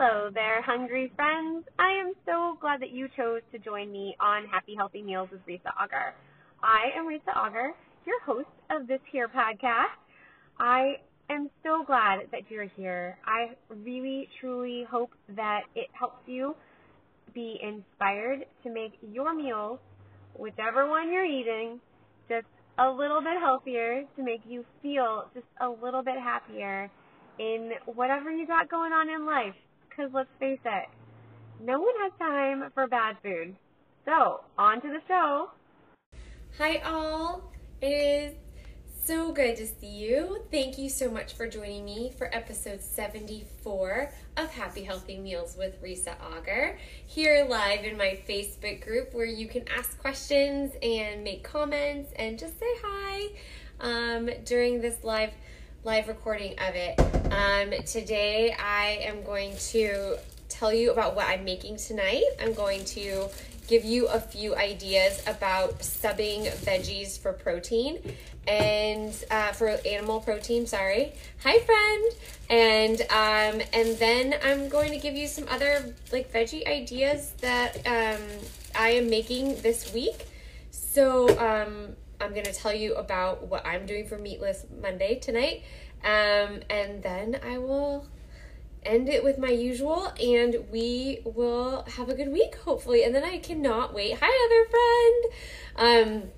Hello there, hungry friends. I am so glad that you chose to join me on Happy Healthy Meals with Risa Auger. I am Risa Auger, your host of this here podcast. I am so glad that you're here. I really, truly hope that it helps you be inspired to make your meals, whichever one you're eating, just a little bit healthier to make you feel just a little bit happier in whatever you got going on in life. Because let's face it, no one has time for bad food. So, on to the show. Hi, all. It is so good to see you. Thank you so much for joining me for episode 74 of Happy Healthy Meals with Risa Auger. Here live in my Facebook group where you can ask questions and make comments and just say hi um, during this live live recording of it. Um, today I am going to tell you about what I'm making tonight. I'm going to give you a few ideas about subbing veggies for protein and uh, for animal protein. Sorry, hi friend, and um, and then I'm going to give you some other like veggie ideas that um, I am making this week. So um, I'm going to tell you about what I'm doing for Meatless Monday tonight, um, and then I will end it with my usual and we will have a good week hopefully and then i cannot wait hi other friend um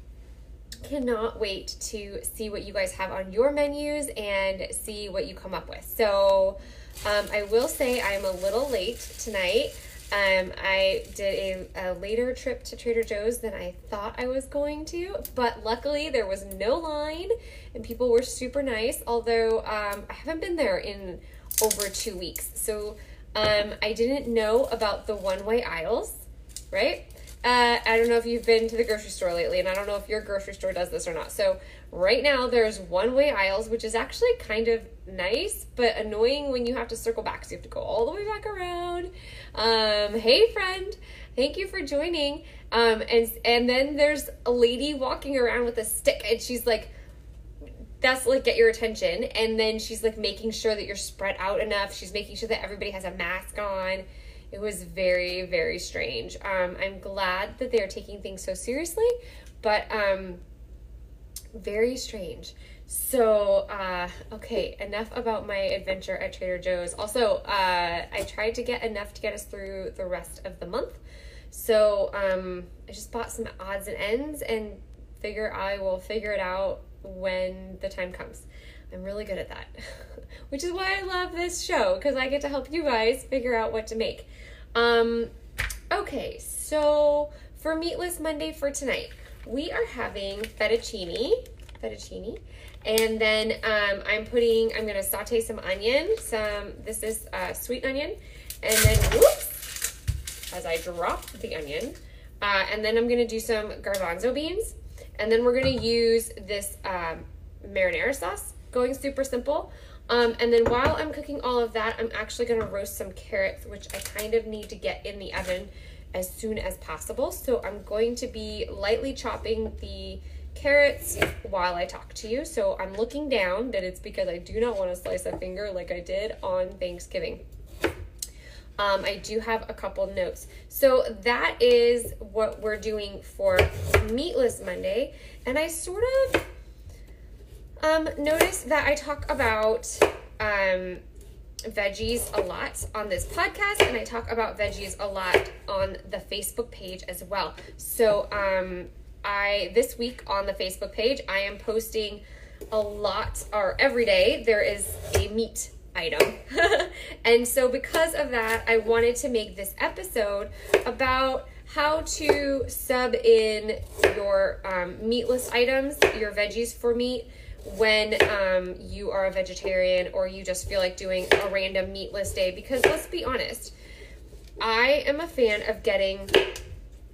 cannot wait to see what you guys have on your menus and see what you come up with. So, um, I will say I'm a little late tonight. Um, I did a, a later trip to Trader Joe's than I thought I was going to, but luckily there was no line and people were super nice. Although um, I haven't been there in over two weeks, so um, I didn't know about the one way aisles, right? Uh, I don't know if you've been to the grocery store lately, and I don't know if your grocery store does this or not. So, right now, there's one way aisles, which is actually kind of nice, but annoying when you have to circle back. So, you have to go all the way back around. Um, hey, friend, thank you for joining. Um, and, and then there's a lady walking around with a stick, and she's like, that's like get your attention. And then she's like making sure that you're spread out enough. She's making sure that everybody has a mask on it was very, very strange. Um, I'm glad that they're taking things so seriously, but um, very strange. So, uh, okay, enough about my adventure at Trader Joe's. Also, uh, I tried to get enough to get us through the rest of the month. So, um, I just bought some odds and ends and figure I will figure it out when the time comes. I'm really good at that, which is why I love this show because I get to help you guys figure out what to make. Um, okay, so for Meatless Monday for tonight, we are having fettuccine, fettuccine, and then um, I'm putting, I'm gonna saute some onion, some, this is uh, sweet onion, and then whoops, as I drop the onion, uh, and then I'm gonna do some garbanzo beans, and then we're gonna use this um, marinara sauce, going super simple. Um, and then while I'm cooking all of that, I'm actually going to roast some carrots, which I kind of need to get in the oven as soon as possible. So I'm going to be lightly chopping the carrots while I talk to you. So I'm looking down that it's because I do not want to slice a finger like I did on Thanksgiving. Um, I do have a couple notes. So that is what we're doing for Meatless Monday. And I sort of um, notice that I talk about um, veggies a lot on this podcast, and I talk about veggies a lot on the Facebook page as well. So, um, I this week on the Facebook page, I am posting a lot, or every day there is a meat item. and so, because of that, I wanted to make this episode about how to sub in your um, meatless items, your veggies for meat when um, you are a vegetarian or you just feel like doing a random meatless day. Because let's be honest, I am a fan of getting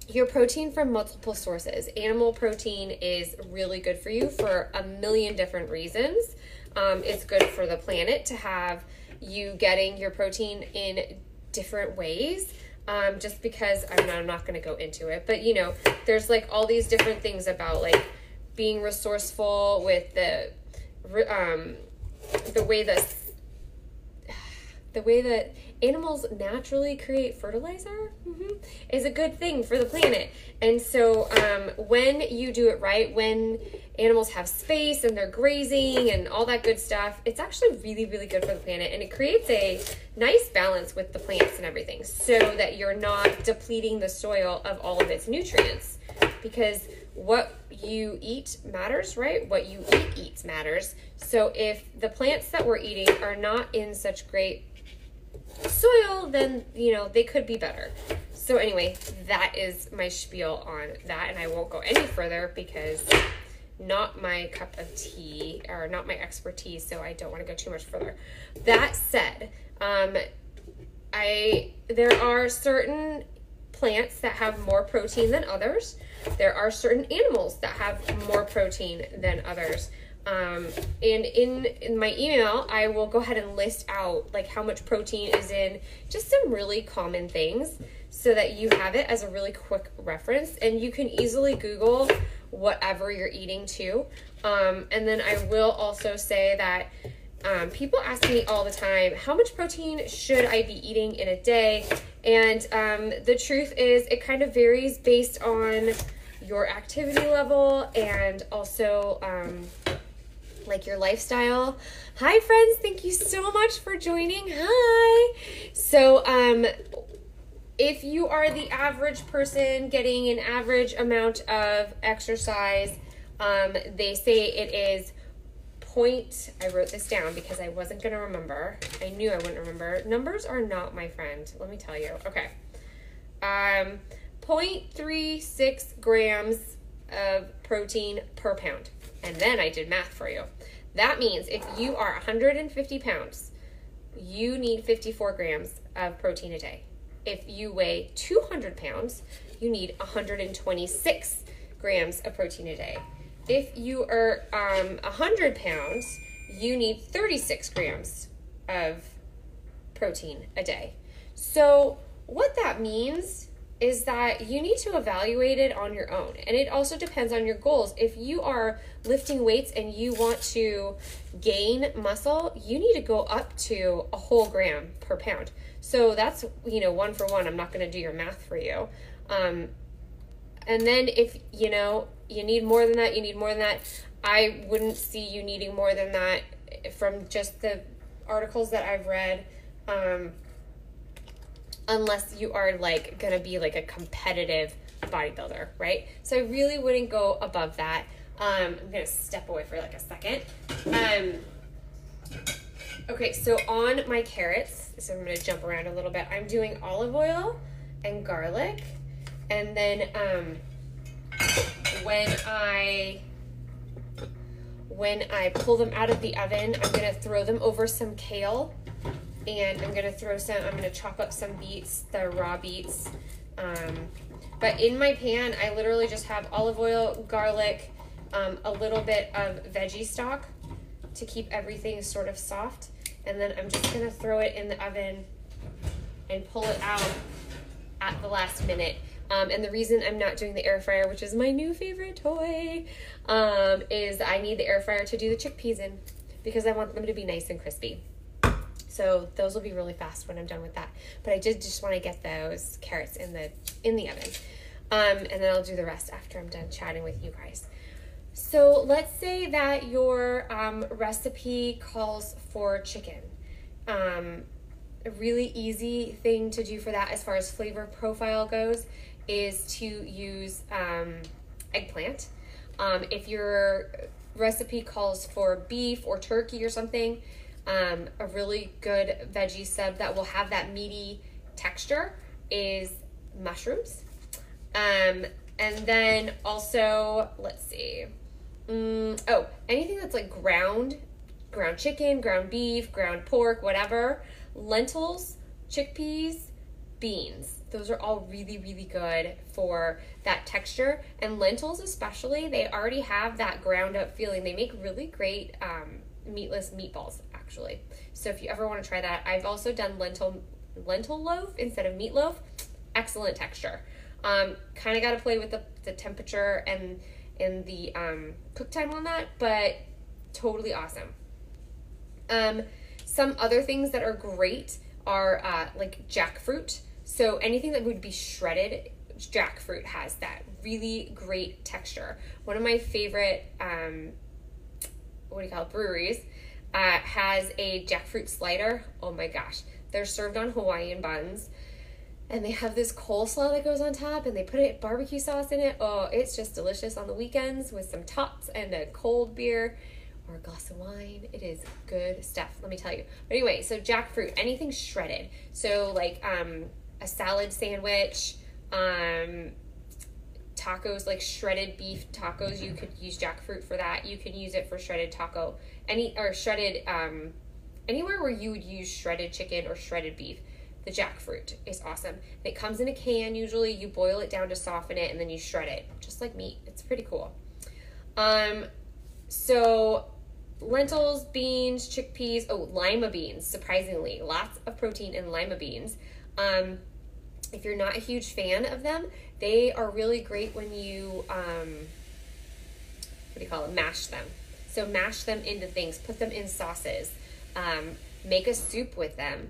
your protein from multiple sources. Animal protein is really good for you for a million different reasons. Um, it's good for the planet to have you getting your protein in different ways. Um, just because I mean, I'm not going to go into it, but you know, there's like all these different things about like being resourceful with the um, the way the the way that animals naturally create fertilizer mm-hmm, is a good thing for the planet. And so, um, when you do it right, when animals have space and they're grazing and all that good stuff, it's actually really, really good for the planet. And it creates a nice balance with the plants and everything so that you're not depleting the soil of all of its nutrients. Because what you eat matters, right? What you eat eats matters. So if the plants that we're eating are not in such great soil, then you know they could be better. So anyway, that is my spiel on that, and I won't go any further because not my cup of tea or not my expertise, so I don't want to go too much further. That said, um, I there are certain plants that have more protein than others. There are certain animals that have more protein than others. Um, and in, in my email, I will go ahead and list out like how much protein is in just some really common things so that you have it as a really quick reference and you can easily Google whatever you're eating too. Um, and then I will also say that um, people ask me all the time, how much protein should I be eating in a day? And um, the truth is, it kind of varies based on your activity level and also um, like your lifestyle. Hi, friends. Thank you so much for joining. Hi. So, um, if you are the average person getting an average amount of exercise, um, they say it is point. I wrote this down because I wasn't going to remember. I knew I wouldn't remember. Numbers are not my friend. Let me tell you. Okay. Um, 0.36 grams of protein per pound. And then I did math for you. That means if you are 150 pounds, you need 54 grams of protein a day. If you weigh 200 pounds, you need 126 grams of protein a day. If you are um, 100 pounds, you need 36 grams of protein a day. So, what that means is that you need to evaluate it on your own. And it also depends on your goals. If you are lifting weights and you want to gain muscle, you need to go up to a whole gram per pound. So that's, you know, one for one. I'm not going to do your math for you. Um, and then if, you know, you need more than that, you need more than that. I wouldn't see you needing more than that from just the articles that I've read. Um, unless you are like gonna be like a competitive bodybuilder, right? So I really wouldn't go above that. Um, I'm gonna step away for like a second. Um, okay, so on my carrots, so I'm gonna jump around a little bit. I'm doing olive oil and garlic, and then um, when I when I pull them out of the oven, I'm gonna throw them over some kale and I'm gonna throw some, I'm gonna chop up some beets, the raw beets. Um, but in my pan, I literally just have olive oil, garlic, um, a little bit of veggie stock to keep everything sort of soft. And then I'm just gonna throw it in the oven and pull it out at the last minute. Um, and the reason I'm not doing the air fryer, which is my new favorite toy, um, is I need the air fryer to do the chickpeas in because I want them to be nice and crispy. So those will be really fast when I'm done with that. But I did just want to get those carrots in the in the oven. Um, and then I'll do the rest after I'm done chatting with you guys. So let's say that your um, recipe calls for chicken. Um, a really easy thing to do for that as far as flavor profile goes is to use um, eggplant. Um, if your recipe calls for beef or turkey or something, um, a really good veggie sub that will have that meaty texture is mushrooms. Um, and then also, let's see. Mm, oh, anything that's like ground, ground chicken, ground beef, ground pork, whatever. Lentils, chickpeas, beans. Those are all really, really good for that texture. And lentils, especially, they already have that ground up feeling. They make really great um, meatless meatballs actually. So if you ever want to try that, I've also done lentil lentil loaf instead of meatloaf. Excellent texture. Um, kind of got to play with the, the temperature and and the um, cook time on that, but totally awesome. Um, some other things that are great are uh, like jackfruit. So anything that would be shredded, jackfruit has that really great texture. One of my favorite, um, what do you call it, breweries uh, has a jackfruit slider. Oh my gosh. They're served on Hawaiian buns and they have this coleslaw that goes on top and they put it barbecue sauce in it. Oh, it's just delicious on the weekends with some tots and a cold beer or a glass of wine. It is good stuff, let me tell you. But anyway, so jackfruit, anything shredded. So like um a salad sandwich, um tacos like shredded beef tacos, you could use jackfruit for that. You can use it for shredded taco. Any or shredded um anywhere where you would use shredded chicken or shredded beef the jackfruit is awesome. It comes in a can usually. You boil it down to soften it and then you shred it, just like meat. It's pretty cool. Um, so lentils, beans, chickpeas, oh, lima beans, surprisingly, lots of protein in lima beans. Um, if you're not a huge fan of them, they are really great when you, um, what do you call it, mash them. So mash them into things, put them in sauces, um, make a soup with them.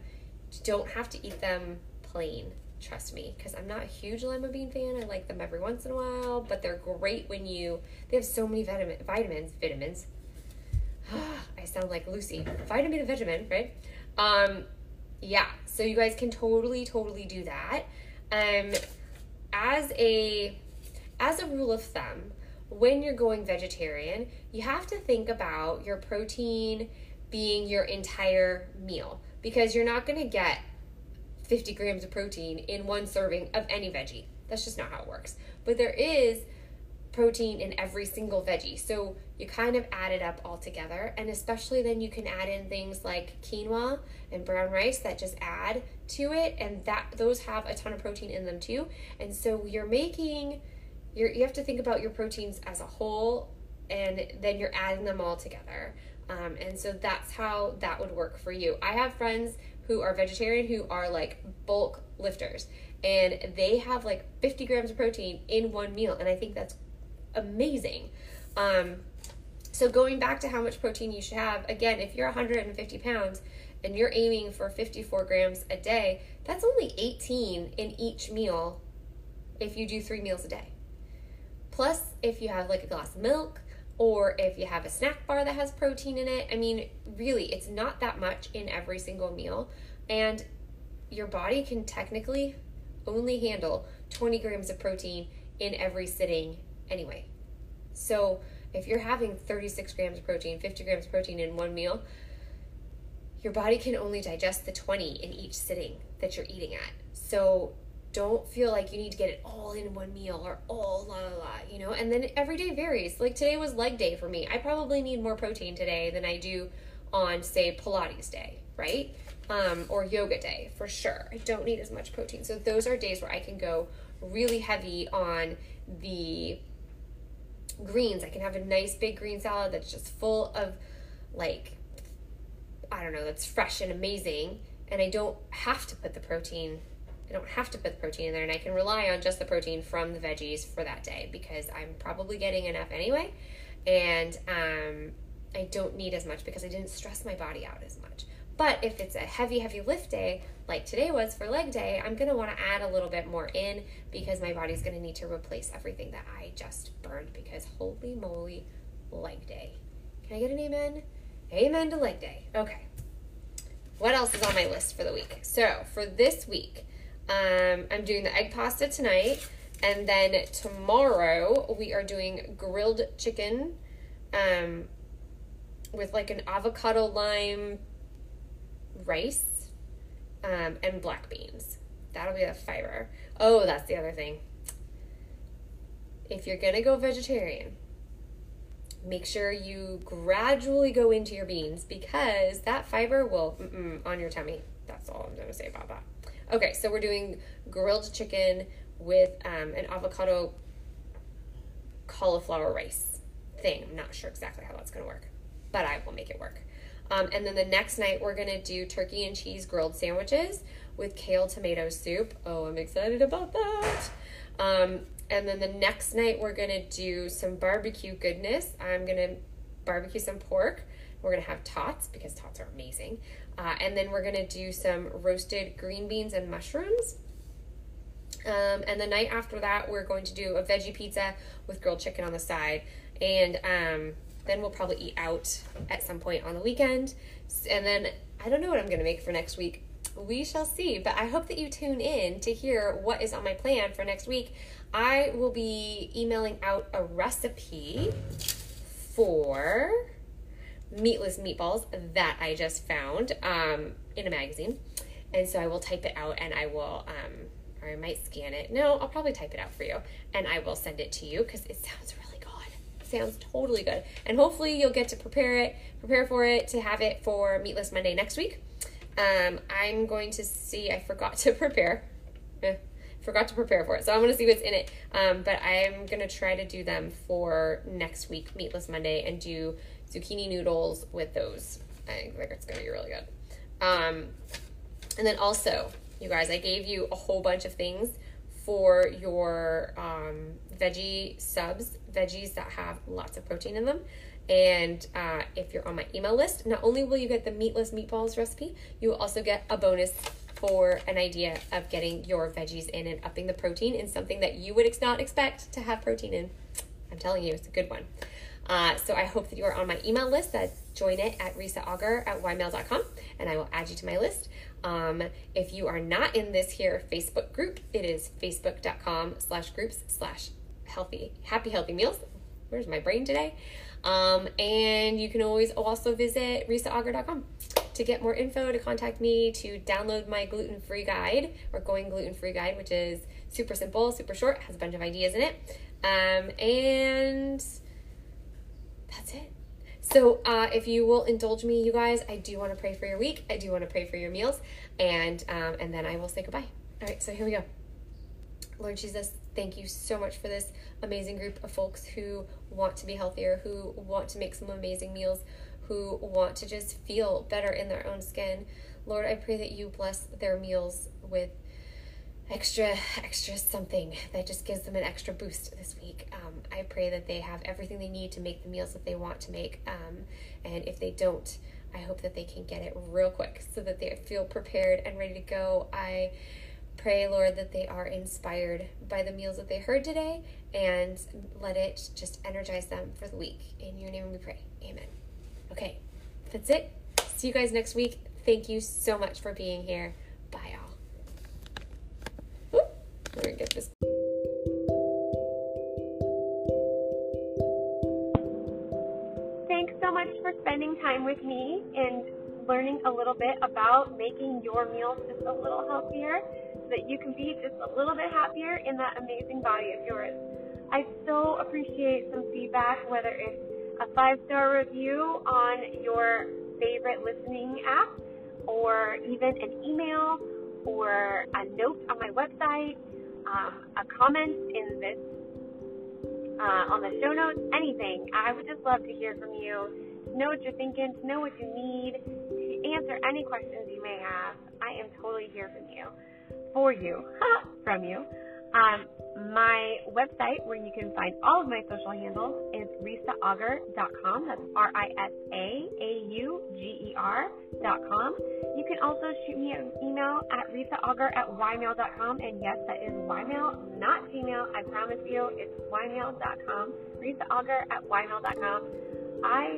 Don't have to eat them plain trust me because i'm not a huge lima bean fan. I like them every once in a while but they're great when you they have so many vitamin, vitamins vitamins. I sound like lucy. Vitamin and vitamin right? Um yeah so you guys can totally totally do that um as a as a rule of thumb when you're going vegetarian you have to think about your protein being your entire meal because you're not going to get 50 grams of protein in one serving of any veggie. That's just not how it works. But there is protein in every single veggie. So you kind of add it up all together. And especially then you can add in things like quinoa and brown rice that just add to it. And that those have a ton of protein in them too. And so you're making you're, you have to think about your proteins as a whole and then you're adding them all together. Um, and so that's how that would work for you. I have friends who are vegetarian who are like bulk lifters and they have like 50 grams of protein in one meal. And I think that's amazing. Um, so going back to how much protein you should have, again, if you're 150 pounds and you're aiming for 54 grams a day, that's only 18 in each meal if you do three meals a day. Plus, if you have like a glass of milk, or if you have a snack bar that has protein in it. I mean, really, it's not that much in every single meal. And your body can technically only handle 20 grams of protein in every sitting anyway. So if you're having 36 grams of protein, 50 grams of protein in one meal, your body can only digest the 20 in each sitting that you're eating at. So don't feel like you need to get it all in one meal or all la la la, you know. And then every day varies. Like today was leg day for me. I probably need more protein today than I do on say Pilates day, right? Um, or yoga day for sure. I don't need as much protein. So those are days where I can go really heavy on the greens. I can have a nice big green salad that's just full of like I don't know, that's fresh and amazing and I don't have to put the protein I don't have to put the protein in there and I can rely on just the protein from the veggies for that day because I'm probably getting enough anyway. And um, I don't need as much because I didn't stress my body out as much. But if it's a heavy, heavy lift day, like today was for leg day, I'm gonna wanna add a little bit more in because my body's gonna need to replace everything that I just burned because holy moly, leg day. Can I get an amen? Amen to leg day. Okay. What else is on my list for the week? So for this week, um, I'm doing the egg pasta tonight. And then tomorrow we are doing grilled chicken um, with like an avocado lime rice um, and black beans. That'll be the fiber. Oh, that's the other thing. If you're gonna go vegetarian, make sure you gradually go into your beans because that fiber will on your tummy. That's all I'm gonna say about that. Okay, so we're doing grilled chicken with um, an avocado cauliflower rice thing. I'm not sure exactly how that's to work, but I will make it work. Um, and then the next night, we're going to do turkey and cheese grilled sandwiches with kale tomato soup. Oh, I'm excited about that. Um, and then the next night, we're going to do some barbecue goodness. I'm going to barbecue some pork. We're going to have tots because tots are amazing. Uh, and then we're gonna do some roasted green beans and mushrooms. Um, and the night after that, we're going to do a veggie pizza with grilled chicken on the side. And um, then we'll probably eat out at some point on the weekend. And then I don't know what I'm going to make for next week. We shall see. But I hope that you tune in to hear what is on my plan for next week. I will be emailing out a recipe for meatless meatballs that I just found um, in a magazine. And so I will type it out and I will. Um, or I might scan it. No, I'll probably type it out for you and I will send it to you because it sounds really sounds totally good. And hopefully you'll get to prepare it, prepare for it to have it for Meatless Monday next week. Um, I'm going to see, I forgot to prepare. Eh, forgot to prepare for it. So I'm going to see what's in it. Um, but I'm going to try to do them for next week, Meatless Monday, and do zucchini noodles with those. I think it's going to be really good. Um, and then also, you guys, I gave you a whole bunch of things for your um, veggie subs, veggies that have lots of protein in them. And uh, if you're on my email list, not only will you get the meatless meatballs recipe, you will also get a bonus for an idea of getting your veggies in and upping the protein in something that you would not expect to have protein in. I'm telling you, it's a good one. Uh, so I hope that you are on my email list. That join it at risaauger at ymail.com and I will add you to my list. Um, if you are not in this here Facebook group, it is facebook.com slash groups slash healthy, happy, healthy meals. Where's my brain today? Um, and you can always also visit risaauger.com to get more info, to contact me, to download my gluten free guide or going gluten free guide, which is super simple, super short, has a bunch of ideas in it. Um, and that's it. So, uh, if you will indulge me, you guys, I do want to pray for your week. I do want to pray for your meals, and um, and then I will say goodbye. All right, so here we go. Lord Jesus, thank you so much for this amazing group of folks who want to be healthier, who want to make some amazing meals, who want to just feel better in their own skin. Lord, I pray that you bless their meals with extra extra something that just gives them an extra boost this week um, i pray that they have everything they need to make the meals that they want to make um, and if they don't i hope that they can get it real quick so that they feel prepared and ready to go i pray lord that they are inspired by the meals that they heard today and let it just energize them for the week. In your name we pray. Amen. Okay that's it. See you guys next week. Thank you so much for being here. Bye all we're gonna get this. Thanks so much for spending time with me and learning a little bit about making your meals just a little healthier that you can be just a little bit happier in that amazing body of yours. I so appreciate some feedback, whether it's a five star review on your favorite listening app, or even an email, or a note on my website, um, a comment in this uh, on the show notes, anything. I would just love to hear from you, to know what you're thinking, to know what you need, to answer any questions you may have. I am totally here from you, for you, from you. Um, my website, where you can find all of my social handles, is risaauger.com. That's R I S A A U G E R.com. You can also shoot me an email at risaauger at ymail.com. And yes, that is ymail, not Gmail. I promise you, it's ymail.com. risaauger at ymail.com. I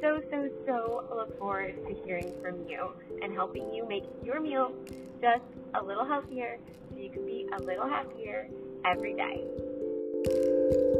so, so, so look forward to hearing from you and helping you make your meal just a little healthier so you can be a little happier every day.